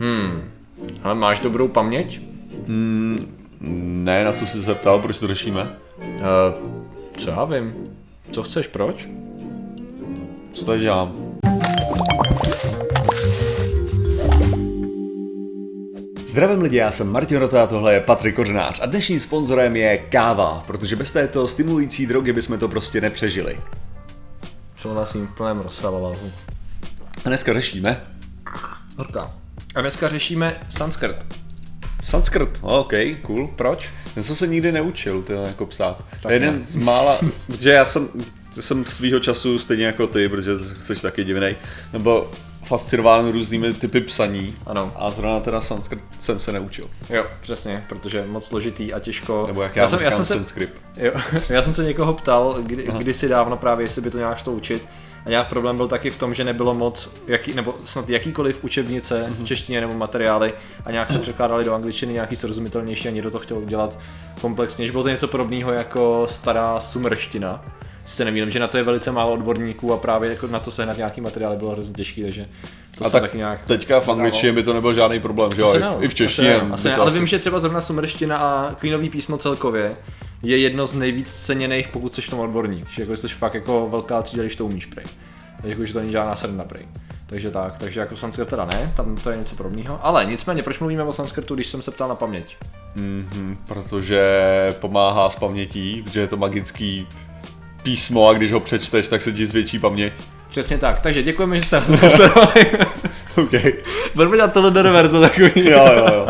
Hmm. Ale máš dobrou paměť? Mm, ne, na co jsi se ptal, proč to řešíme? Uh, co já vím. Co chceš, proč? Co tady dělám? Zdravím lidi, já jsem Martin Rota, tohle je Patrik Kořenář a dnešním sponzorem je káva, protože bez této stimulující drogy bychom to prostě nepřežili. Souhlasím v plném rozsahu. A dneska řešíme Horká. A dneska řešíme sanskrt. Sanskrt, OK, cool. Proč? Ten jsem se nikdy neučil, tyhle, jako psát. Tak je jeden z mála, protože já jsem, jsem svýho času stejně jako ty, protože jsi taky divnej, nebo fascinován různými typy psaní. Ano. A zrovna teda sanskrt jsem se neučil. Jo, přesně, protože moc složitý a těžko. Nebo jak já, já jsem, já jsem se, sanskrit. Jo, já jsem se někoho ptal, kdy, kdysi dávno právě, jestli by to nějak šlo učit. A nějak problém byl taky v tom, že nebylo moc, jaký, nebo snad jakýkoliv učebnice v češtině nebo materiály a nějak se překládali do angličtiny nějaký srozumitelnější a někdo to chtěl udělat komplexně. Bylo to něco podobného jako stará sumerština se nevím, že na to je velice málo odborníků a právě jako na to sehnat nějaký materiál bylo hrozně těžký, takže to a tak taky nějak teďka v angličtině by to nebyl žádný problém, že jo? I, v češtině. Asi, asi ne, ale vím, že třeba zrovna sumerština a klínový písmo celkově je jedno z nejvíc ceněných, pokud jsi v tom odborník. Že jako jsi fakt jako velká třída, když to umíš prej. Takže jako, že to není žádná srna prej. Takže tak, takže jako sanskrt teda ne, tam to je něco podobného. Ale nicméně, proč mluvíme o sanskrtu, když jsem se ptal na paměť? Mm-hmm, protože pomáhá s pamětí, protože je to magický písmo a když ho přečteš, tak se ti zvětší paměť. Přesně tak, takže děkujeme, že jste sledovali. OK. Budeme dělat tohle verze takový. jo, jo, jo.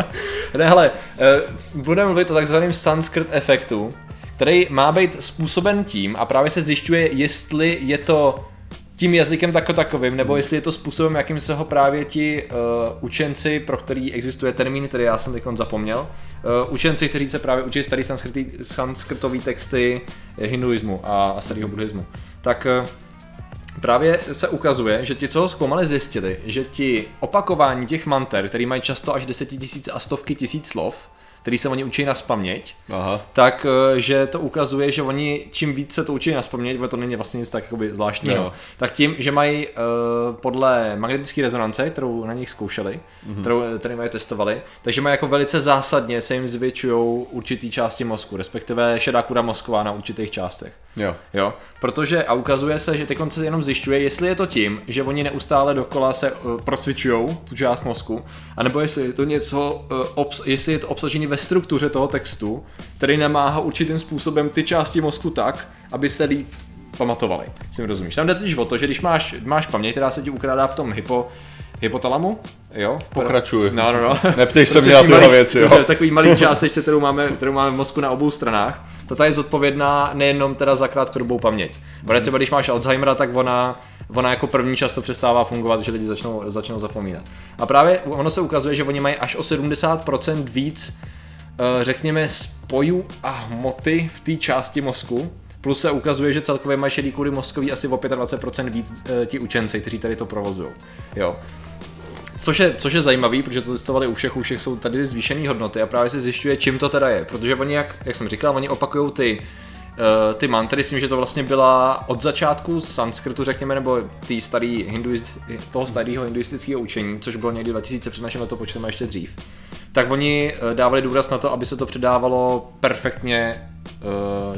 Ne, hele, eh, budeme mluvit o takzvaném sanskrt efektu, který má být způsoben tím a právě se zjišťuje, jestli je to tím jazykem tako takovým, nebo jestli je to způsobem, jakým se ho právě ti uh, učenci, pro který existuje termín, který já jsem teď zapomněl, uh, učenci, kteří se právě učí starý sanskrtový texty hinduismu a, a starého buddhismu, tak uh, právě se ukazuje, že ti, co ho zkoumali, zjistili, že ti opakování těch manter, který mají často až desetitisíce a stovky tisíc slov, který se oni učí na spaměť, Aha. tak eh, že to ukazuje, že oni čím víc se to učí na spaměť, to není vlastně nic tak jakoby zvláštního, no. tak tím, že mají uh, podle magnetické rezonance, kterou na nich zkoušeli, mm-hmm. kterou, eh, kterou mají testovali, takže mají jako velice zásadně se jim zvětšují určitý části mozku, respektive šedá kura mozková na určitých částech. Jo. jo. Protože a ukazuje se, že teď se jenom zjišťuje, jestli je to tím, že oni neustále dokola se uh, prosvičují tu část mozku, anebo jestli je to něco, uh, obs- jestli je to obsažený ve struktuře toho textu, který namáhá určitým způsobem ty části mozku tak, aby se líp pamatovali. Si mi rozumíš? Tam jde totiž o to, že když máš, máš paměť, která se ti ukrádá v tom hypo, hypotalamu, jo? Pokračuj. No, no, no. Neptej se mě na tyhle věci, jo. Takový malý částečce, kterou máme, kterou máme v mozku na obou stranách. Ta je zodpovědná nejenom teda za krátkodobou paměť. Protože třeba když máš Alzheimera, tak ona, ona jako první často přestává fungovat, že lidi začnou, začnou zapomínat. A právě ono se ukazuje, že oni mají až o 70% víc řekněme, spojů a hmoty v té části mozku, Plus se ukazuje, že celkově mají šedý kuly mozkový asi o 25% víc e, ti učenci, kteří tady to provozují. Jo. Což je, což je zajímavý, protože to testovali u všech, u všech jsou tady zvýšené hodnoty a právě se zjišťuje, čím to teda je. Protože oni, jak, jak jsem říkal, oni opakují ty, uh, ty mantry, s tím, že to vlastně byla od začátku sanskrtu, řekněme, nebo tý starý hinduist, toho starého hinduistického učení, což bylo někdy 2000 před naším letopočtem a ještě dřív tak oni eh, dávali důraz na to, aby se to předávalo perfektně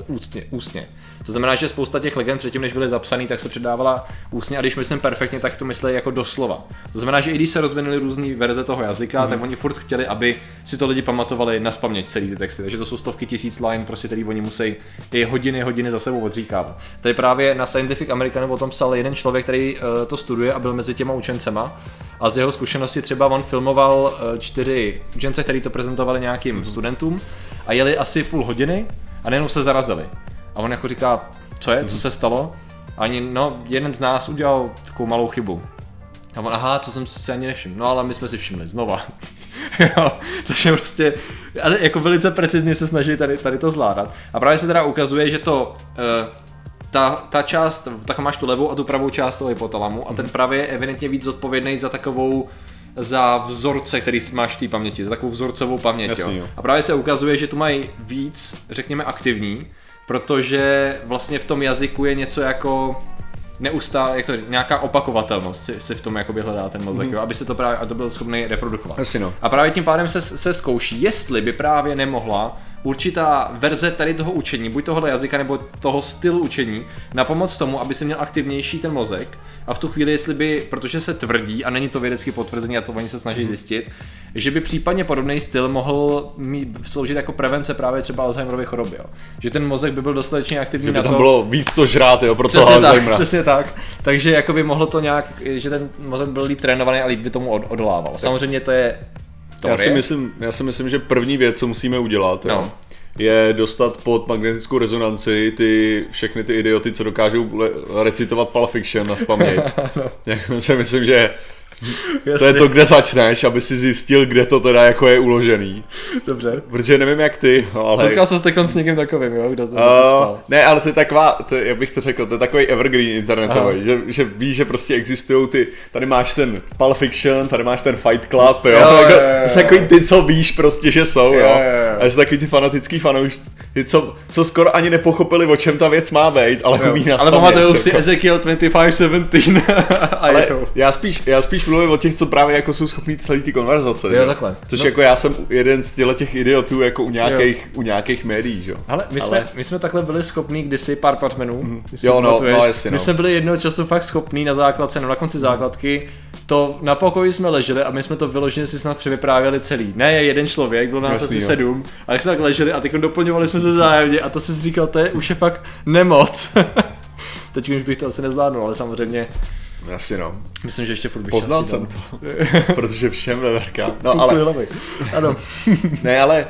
uh, ústně, ústně. To znamená, že spousta těch legend předtím, než byly zapsaný, tak se předávala ústně a když myslím perfektně, tak to myslí jako doslova. To znamená, že i když se rozvinuly různé verze toho jazyka, mm. tak oni furt chtěli, aby si to lidi pamatovali na spaměť celý ty texty. Takže to jsou stovky tisíc line, prostě, který oni musí i hodiny, hodiny za sebou odříkávat. Tady právě na Scientific American o tom psal jeden člověk, který uh, to studuje a byl mezi těma učencema a z jeho zkušenosti třeba on filmoval uh, čtyři učence, který to prezentovali nějakým mm. studentům a jeli asi půl hodiny a nejenom se zarazili. A on jako říká, co je, co se stalo? A ani, no, jeden z nás udělal takovou malou chybu. A on, aha, co jsem si ani nevšiml. No ale my jsme si všimli, znova. jo, takže prostě, ale jako velice precizně se snaží tady, tady to zvládat. A právě se teda ukazuje, že to, uh, ta, ta část, tak máš tu levou a tu pravou část toho hypotalamu a ten pravý je evidentně víc zodpovědný za takovou za vzorce, který máš v té paměti, za takovou vzorcovou paměť. Jasný, jo. jo. A právě se ukazuje, že tu mají víc, řekněme, aktivní, protože vlastně v tom jazyku je něco jako neustále, jak to říct, nějaká opakovatelnost si, si v tom jakoby hledá ten mozek, Mhm. jo, aby se to právě, a to byl schopný reprodukovat. Asi no. A právě tím pádem se, se zkouší, jestli by právě nemohla určitá verze tady toho učení, buď tohohle jazyka nebo toho stylu učení, na pomoc tomu, aby se měl aktivnější ten mozek. A v tu chvíli, jestli by, protože se tvrdí, a není to vědecky potvrzený, a to oni se snaží zjistit, že by případně podobný styl mohl mít, sloužit jako prevence právě třeba Alzheimerovy choroby. Jo. Že ten mozek by byl dostatečně aktivní Že by na tam to. bylo víc to žrát, jo, pro toho Přesně tak, Alzheimera. přesně tak. Takže jako by mohlo to nějak, že ten mozek byl líp trénovaný a líp by tomu od, odolával. Samozřejmě to je Já si, myslím, já si myslím, že první věc, co musíme udělat, jo, No. je dostat pod magnetickou rezonanci ty všechny ty idioty, co dokážou recitovat Pulp Fiction na spaměť. jako si myslím, že to je to, kde začneš, aby si zjistil, kde to teda jako je uložený. Dobře. Protože nevím jak ty, ale... Potkal se teď s někým takovým, jo? Kdo to, to Uh, spal? ne, ale to je taková, to, jak bych to řekl, to je takový evergreen internetový, že, že víš, že prostě existují ty, tady máš ten Pulp Fiction, tady máš ten Fight Club, jo, Jo, jako, jo, jo, jo. takový ty, co víš prostě, že jsou, jo, Jo, jo, jo. a jsou takový ty fanatický fanoušci, co, co skoro ani nepochopili, o čem ta věc má být, ale umí na Ale pamatuju si jako. Ezekiel 2517 a Ale jedou. já spíš, já spíš mluvím o těch, co právě jako jsou schopní celý ty konverzace. Jo, že? takhle. Což No. jako já jsem jeden z těch idiotů jako u nějakých, u nějakých médií, že? jo. Ale my, jsme, my jsme takhle byli schopní kdysi pár patmenů. Jo, no, no, jasně, My no. jsme byli jednoho času fakt schopní na základce, no na konci základky, to na pokoji jsme leželi a my jsme to vyloženě si snad převyprávěli celý. Ne jeden člověk, bylo nás asi jo. sedm, ale jsme tak leželi a teď doplňovali jsme se zájemně a to si říkal, to je už je fakt nemoc. Teď už bych to asi nezvládnul, ale samozřejmě Asi no. myslím, že ještě furt bych Poznal jsem to, protože všem neverká. No ale. Ano. ne, ale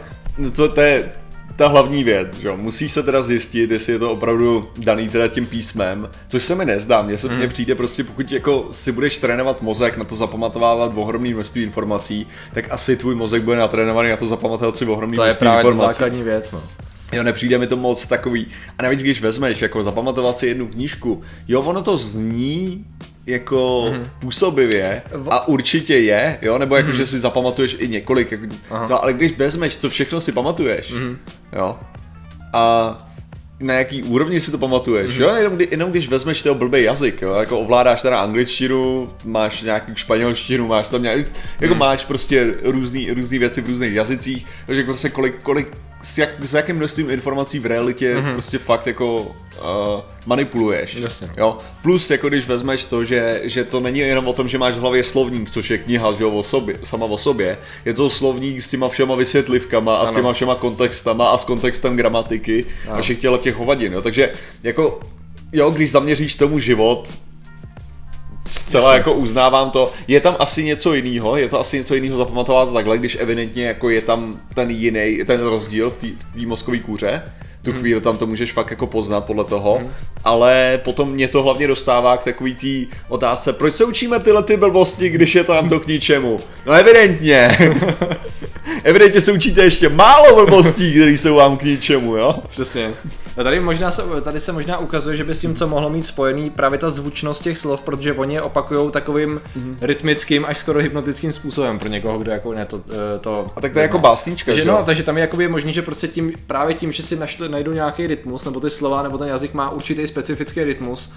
to, to je ta hlavní věc, že jo. Musíš se teda zjistit, jestli je to opravdu daný teda tím písmem, což se mi nezdá. Mně se Mhm. mně přijde prostě, pokud jako si budeš trénovat mozek na to zapamatovávat ohromný množství informací, tak asi tvůj mozek bude natrénovaný na to zapamatovat si ohromný To je množství právě ta informací. základní věc, no. Jo, nepřijde mi to moc takový. A navíc, když vezmeš, jako zapamatovat si jednu knížku, jo, ono to zní jako mm-hmm. působivě a určitě je, jo, nebo jako, mm-hmm. že si zapamatuješ i několik, jako, no, ale když vezmeš, co všechno si pamatuješ, mm-hmm. jo, a na jaký úrovni si to pamatuješ, mm-hmm. jo, jenom, kdy, jenom když vezmeš toho blbý jazyk, jo, jako ovládáš teda angličtinu, máš nějaký španělštinu, máš tam nějaký, jako mm. máš prostě různý, různý věci v různých jazycích, takže jako prostě kolik, kolik, s, jak, s jakým množstvím informací v realitě mm-hmm. prostě fakt jako uh, manipuluješ, Jasně, jo, plus jako když vezmeš to, že, že to není jenom o tom, že máš v hlavě slovník, což je kniha, že jo, o sobě, sama o sobě, je to slovník s těma všema vysvětlivkama a ano. s těma všema kontextama a s kontextem gramatiky a všech těch hovadin, jo, takže jako jo, když zaměříš tomu život, zcela Jasně. jako uznávám to. Je tam asi něco jiného, je to asi něco jiného zapamatovat takhle, když evidentně jako je tam ten jiný, ten rozdíl v té mozkové kůře. Tu Mhm. chvíli tam to můžeš fakt jako poznat podle toho, ale potom mě to hlavně dostává k takový té otázce, proč se učíme tyhle ty blbosti, když je nám to k ničemu? No evidentně. evidentně se učíte ještě málo blbostí, které jsou vám k ničemu, jo? Přesně. A tady, možná se, tady se možná ukazuje, že by s tím co mohlo mít spojený právě ta zvučnost těch slov, protože oni je opakují takovým Mhm. rytmickým až skoro hypnotickým způsobem pro někoho, kdo jako ne to, eh, to A tak to je jako básnička, takže, že no, takže tam je jakoby možný, že prostě tím, právě tím, že si našli, najdou nějaký rytmus, nebo ty slova, nebo ten jazyk má určitý specifický rytmus,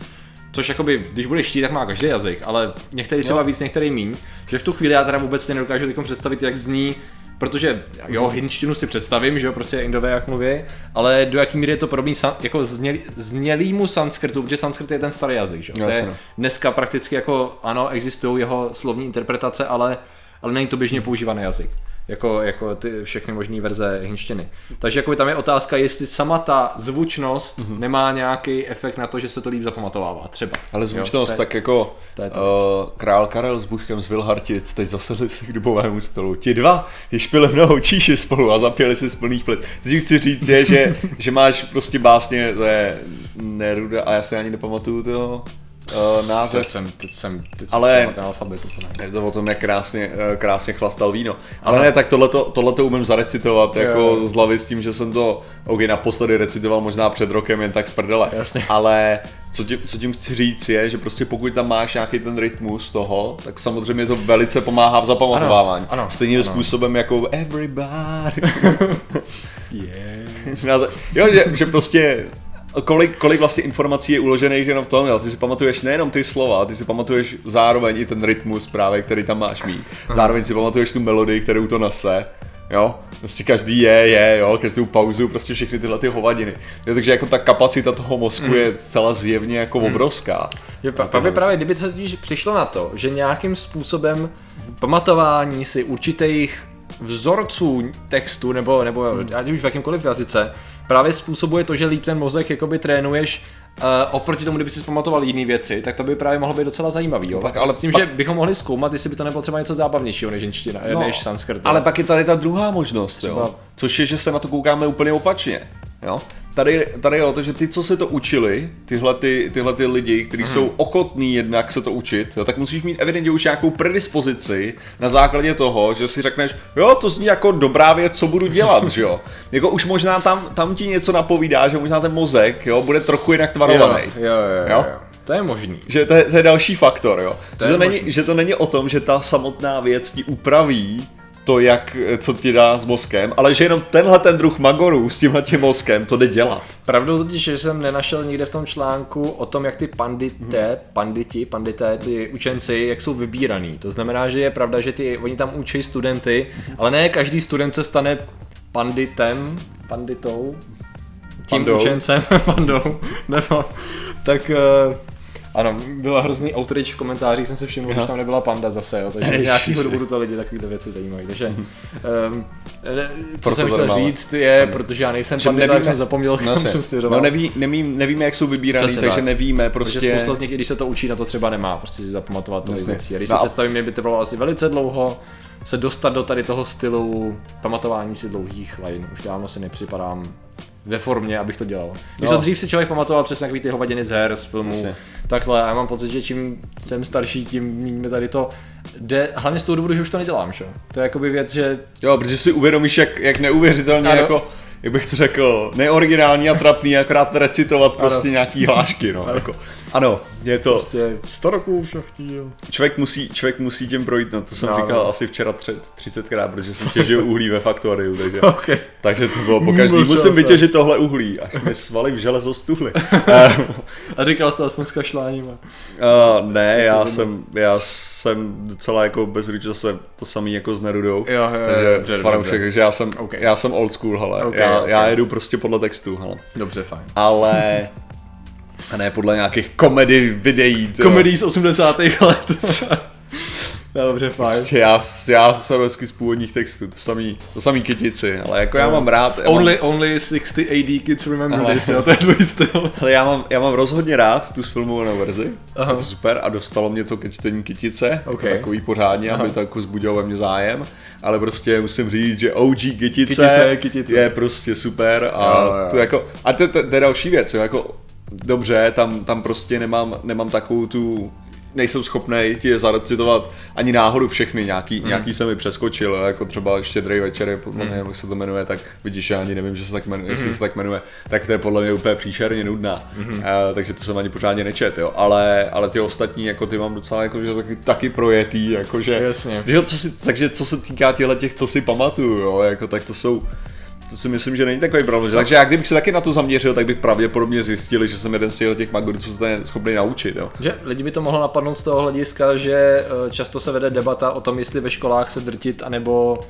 Což jakoby, když budeš chtít, tak má každý jazyk, ale některý třeba Jo. víc, některý míň. Že v tu chvíli já teda vůbec si nedokážu teď představit, jak zní Protože jo, hinštinu si představím, že jo, prostě indové jak mluví, ale do jaký míry je to podobný san, jako znělý, znělýmu sanskrtu, protože sanskrt je ten starý jazyk, že jo. To je dneska prakticky jako, ano, existují jeho slovní interpretace, ale, ale není to běžně používaný jazyk. Jako, jako ty všechny možné verze hinštiny. Takže jako tam je otázka, jestli sama ta zvučnost Mhm. nemá nějaký efekt na to, že se to líp zapamatovává, třeba. Ale Jo, zvučnost, to je- tak jako to je ta uh, král Karel s Buškem z Vilhartic teď zasedli se k dubovému stolu. Ti dva již pili mnoho číši spolu a zapěli si z plných plit. Co ti chci říct je, že, že máš prostě básně, to je Neruda a já si ani nepamatuju toho uh, Teď název. jsem, teď jsem, teď Ale- jsem alfabet úplně. Je to o tom, jak krásně, eh, krásně chlastal víno. Ale ne, tak tohleto, tohleto umím zarecitovat jako Jo. z hlavy s tím, že jsem to, ok, naposledy recitoval možná před rokem jen tak z prdele. Jasně. Ale co tím, co tím chci říct je, že prostě pokud tam máš nějaký ten rytmus toho, tak samozřejmě to velice pomáhá v zapamatovávání. Ano, ano, Stejným ano. způsobem jako everybody. Yeah. To- jo, že, že prostě kolik, kolik vlastně informací je uložených jenom v tom, jo? ty si pamatuješ nejenom ty slova, ty si pamatuješ zároveň i ten rytmus právě, který tam máš mít. Zároveň si pamatuješ tu melodii, kterou to nese. Jo, prostě každý je, je, jo, každou pauzu, prostě všechny tyhle ty hovadiny. Jo, takže jako ta kapacita toho mozku je zcela zjevně jako obrovská. Jo, pa- právě, právě kdyby se totiž přišlo na to, že nějakým způsobem pamatování si určitých vzorců textu, nebo, nebo ať už v jakýmkoliv jazyce, právě způsobuje to, že líp ten mozek jakoby trénuješ uh, oproti tomu, kdyby si pamatoval jiné věci, tak to by právě mohlo být docela zajímavý. Jo? pak- ale s tím, pak- že bychom mohli zkoumat, jestli by to nebylo třeba něco zábavnějšího než jenština, no, než sanskrt. Ale jo. pak je tady ta druhá možnost, jo, Třeba- což je, že se na to koukáme úplně opačně. Jo? Tady, tady je o to, že ty, co se to učili, tyhle, ty, tyhle ty lidi, kteří Mhm. jsou ochotní jednak se to učit, jo, tak musíš mít evidentně už nějakou predispozici na základě toho, že si řekneš, jo, to zní jako dobrá věc, co budu dělat, že jo. Jako už možná tam, tam ti něco napovídá, že možná ten mozek, jo, bude trochu jinak tvarovaný. jo, jo, jo, Jo? jo. To je možný. Že to je, to je další faktor, jo. To že, to není, že to není o tom, že ta samotná věc ti upraví to, jak, co ti dá s mozkem, ale že jenom tenhle ten druh magorů s tímhle tím mozkem to jde dělat. Pravdou totiž, že jsem nenašel nikde v tom článku o tom, jak ty pandité, panditi, pandité, ty učenci, jak jsou vybíraný. To znamená, že je pravda, že ty, oni tam učí studenty, ale ne každý student se stane panditem, panditou, tím Pandou. učencem, pandou, nebo, tak uh, ano, byla hrozný outrage v komentářích, jsem se všiml, že tam nebyla panda zase, jo, takže z nějakého důvodu to lidi takovýhle věci zajímají. Takže, um, co Proto jsem to chtěl nemáme. říct je, protože já nejsem Že pandita, tak jsem zapomněl, no, kam jasně. jsem směřoval. no neví, neví, nevíme, jak jsou vybíraný, Přesně takže tak. nevíme Protože prostě... spousta z nich, i když se to učí, na to třeba nemá, prostě si zapamatovat Jasně. věcí. Když No si představím, mě by trvalo asi velice dlouho se dostat do tady toho stylu pamatování si dlouhých line. Už dávno si nepřipadám ve formě, abych to dělal. Když No. to dřív si člověk pamatoval přesně takový ty hovadiny z her, z filmů, Jasně. takhle. A já mám pocit, že čím jsem starší, tím méně tady to jde, hlavně z toho důvodu, že už to nedělám, že? To je jakoby věc, že Jo, protože si uvědomíš, jak, jak neuvěřitelně Ano. jako jak bych to řekl, neoriginální a trapný, akorát recitovat prostě nějaký hlášky, no. Jako, ano, je to, prostě staroků šachtí, jo. člověk musí, člověk musí tím projít, no to jsem No, říkal no. asi včera tři, 30krát, protože jsem těžil uhlí ve faktoriu, takže, OK. takže to bylo po každý, musím vytěžit tohle uhlí, až mi svaly v železo stuhly. A říkal jsi to aspoň s kašláním. Uh, ne, já jsem, já jsem docela jako bez se to samý jako s Nerudou. Jo, jo, jo, takže fanoušek, takže já jsem, Ok. já jsem old school, hele. Ok, já, ok. já jedu prostě podle textu, hele. Dobře, fajn. Ale... A ne podle nějakých komedy videí. komedii z 80. let. No, Dobře, fajn. Prostě já, já jsem hezky z původních textů, to samý, to samý kytici, ale jako já mám rád, já mám, Only, only 60 AD kids remember Ale- this, jo, to je tvůj styl. ale já mám, já mám rozhodně rád tu sfilmovanou verzi, Aha. je to super a dostalo mě to ke čtení kytice, jako takový pořádně, aby to jako zbudilo ve mně zájem, ale prostě musím říct, že OG kytice, Kytice, kytice. je prostě super a Jo, jo. to jako, a to, to, to je další věc, jo, jako dobře, tam, tam prostě nemám, nemám takovou tu nejsem schopný ti je zarecitovat ani náhodou všechny, nějaký, Hmm. nějaký jsem mi přeskočil, jako třeba Štědrý večer, podle mě, jak se to jmenuje, tak vidíš, já ani nevím, že se tak jmenuje, Hmm. jestli se tak jmenuje, tak to je podle mě úplně příšerně nudná, Hmm. uh, takže to jsem ani pořádně nečet, jo, ale, ale ty ostatní, jako ty mám docela jako, že taky, taky projetý, jakože, Jasně. že co si, takže co se týká těchto těch, co si pamatuju, jo, jako tak to jsou, to si myslím, že není takový problém. Že, takže já kdybych se taky na to zaměřil, tak bych pravděpodobně zjistil, že jsem jeden z těch magorů, co se schopný naučit. Jo. Že lidi by to mohlo napadnout z toho hlediska, že eh, často se vede debata o tom, jestli ve školách se drtit, anebo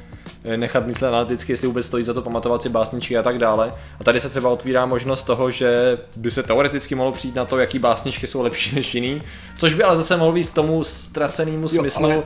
eh, nechat myslet analyticky, jestli vůbec stojí za to pamatovat si básničky a tak dále. A tady se třeba otvírá možnost toho, že by se teoreticky mohlo přijít na to, jaký básničky jsou lepší než jiný, což by ale zase mohlo být tomu ztracenému smyslu ale-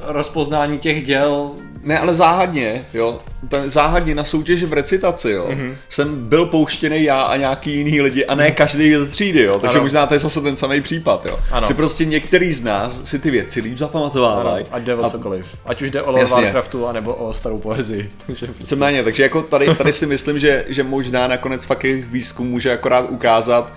rozpoznání těch děl. Ne, ale záhadně, jo, ten záhadně na soutěži v recitaci, jo, Mhm. mm-hmm. jsem byl pouštěný já a nějaký jiný lidi a ne každý ze třídy, jo, takže Ano. možná to je zase ten samý případ, jo. Ano. Že prostě některý z nás si ty věci líp zapamatovávají. Ať jde o a cokoliv. Ať už jde o Lord. Warcraftu, anebo o starou poezii. Takže prostě- takže jako tady, tady si myslím, že, že možná nakonec fakt jejich výzkum může akorát ukázat,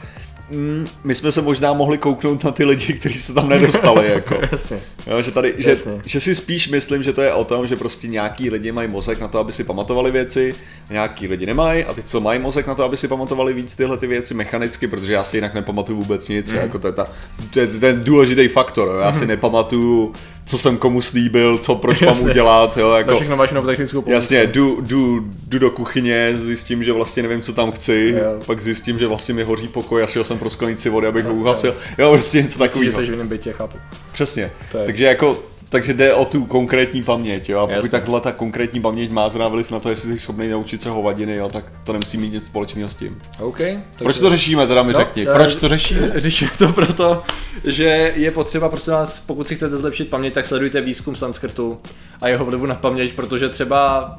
mm, my jsme se možná mohli kouknout na ty lidi, kteří se tam nedostali, jako. Jasně. Jo, že, tady, že, Jasně. že si spíš myslím, že to je o tom, že prostě nějaký lidi mají mozek na to, aby si pamatovali věci, a nějaký lidi nemají, a ty, co mají mozek na to, aby si pamatovali víc tyhle ty věci mechanicky, protože já si jinak nepamatuju vůbec nic, mm. jako to je, ta, to je ten důležitý faktor, jo. já si nepamatuju co jsem komu slíbil, co proč mám udělat, jo, Na jako... všechno máš novou technickou pomoc. Jasně, jdu, jdu, jdu do kuchyně, zjistím, že vlastně nevím, co tam chci, Jo. pak zjistím, že vlastně mi hoří pokoj a šel jsem pro sklenici vody, abych ho uhasil. Jo, prostě něco Že takového. jsi v jiném bytě, chápu. Přesně. Je- Takže jako, takže jde o tu konkrétní paměť, jo. A pokud Jasně. takhle ta konkrétní paměť má zrovna vliv na to, jestli jsi schopný naučit se hovadiny, jo, tak to nemusí mít nic společného s tím. OK. Proč to řešíme, teda mi No, řekni. eh, Proč to řešíme? Řešíme to proto, že je potřeba, prosím vás, pokud si chcete zlepšit paměť, tak sledujte výzkum sanskrtu a jeho vlivu na paměť, protože třeba,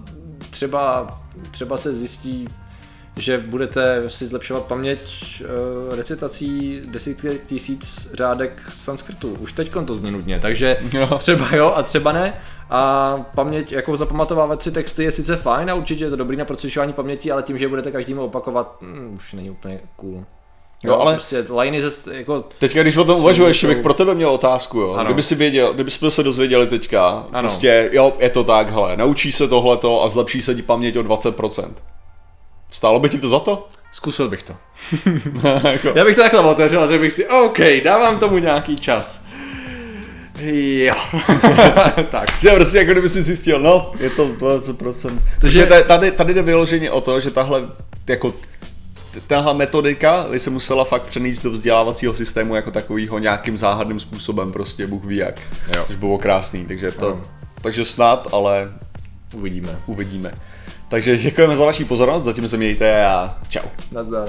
třeba, třeba se zjistí, že budete si zlepšovat paměť uh, recitací desítky tisíc řádek sanskrtu. Už teď to zní nudně, takže Jo. třeba jo a třeba ne. A paměť, jako zapamatovávat si texty je sice fajn a určitě je to dobrý na procvičování paměti, ale tím, že budete každému opakovat, mm, už není úplně cool. Jo, ale- prostě liney ze, jako, Teďka, když o tom uvažuješ, bych pro tebe měl otázku, jo. Ano. Kdyby si věděl, kdyby jsme se dozvěděli teďka, Ano. prostě, jo, je to tak, hele, naučí se tohleto a zlepší se ti paměť o 20%. Stálo by ti to za to? zkusil bych to. jako, Já bych to takhle otevřel řekl bych si, OK, dávám tomu nějaký čas. Jo. tak. že prostě jako kdyby si zjistil, no, je to 20%. Takže Takže- ta- tady, tady jde vyloženě o to, že tahle, jako, tahle metodika by se musela fakt přenést do vzdělávacího systému jako takového nějakým záhadným způsobem, prostě Bůh ví jak. Jo. Což bylo krásný, takže to, Ano. takže snad, ale Uvidíme. uvidíme. Takže děkujeme za vaši pozornost, zatím se mějte a čau. Nazdar.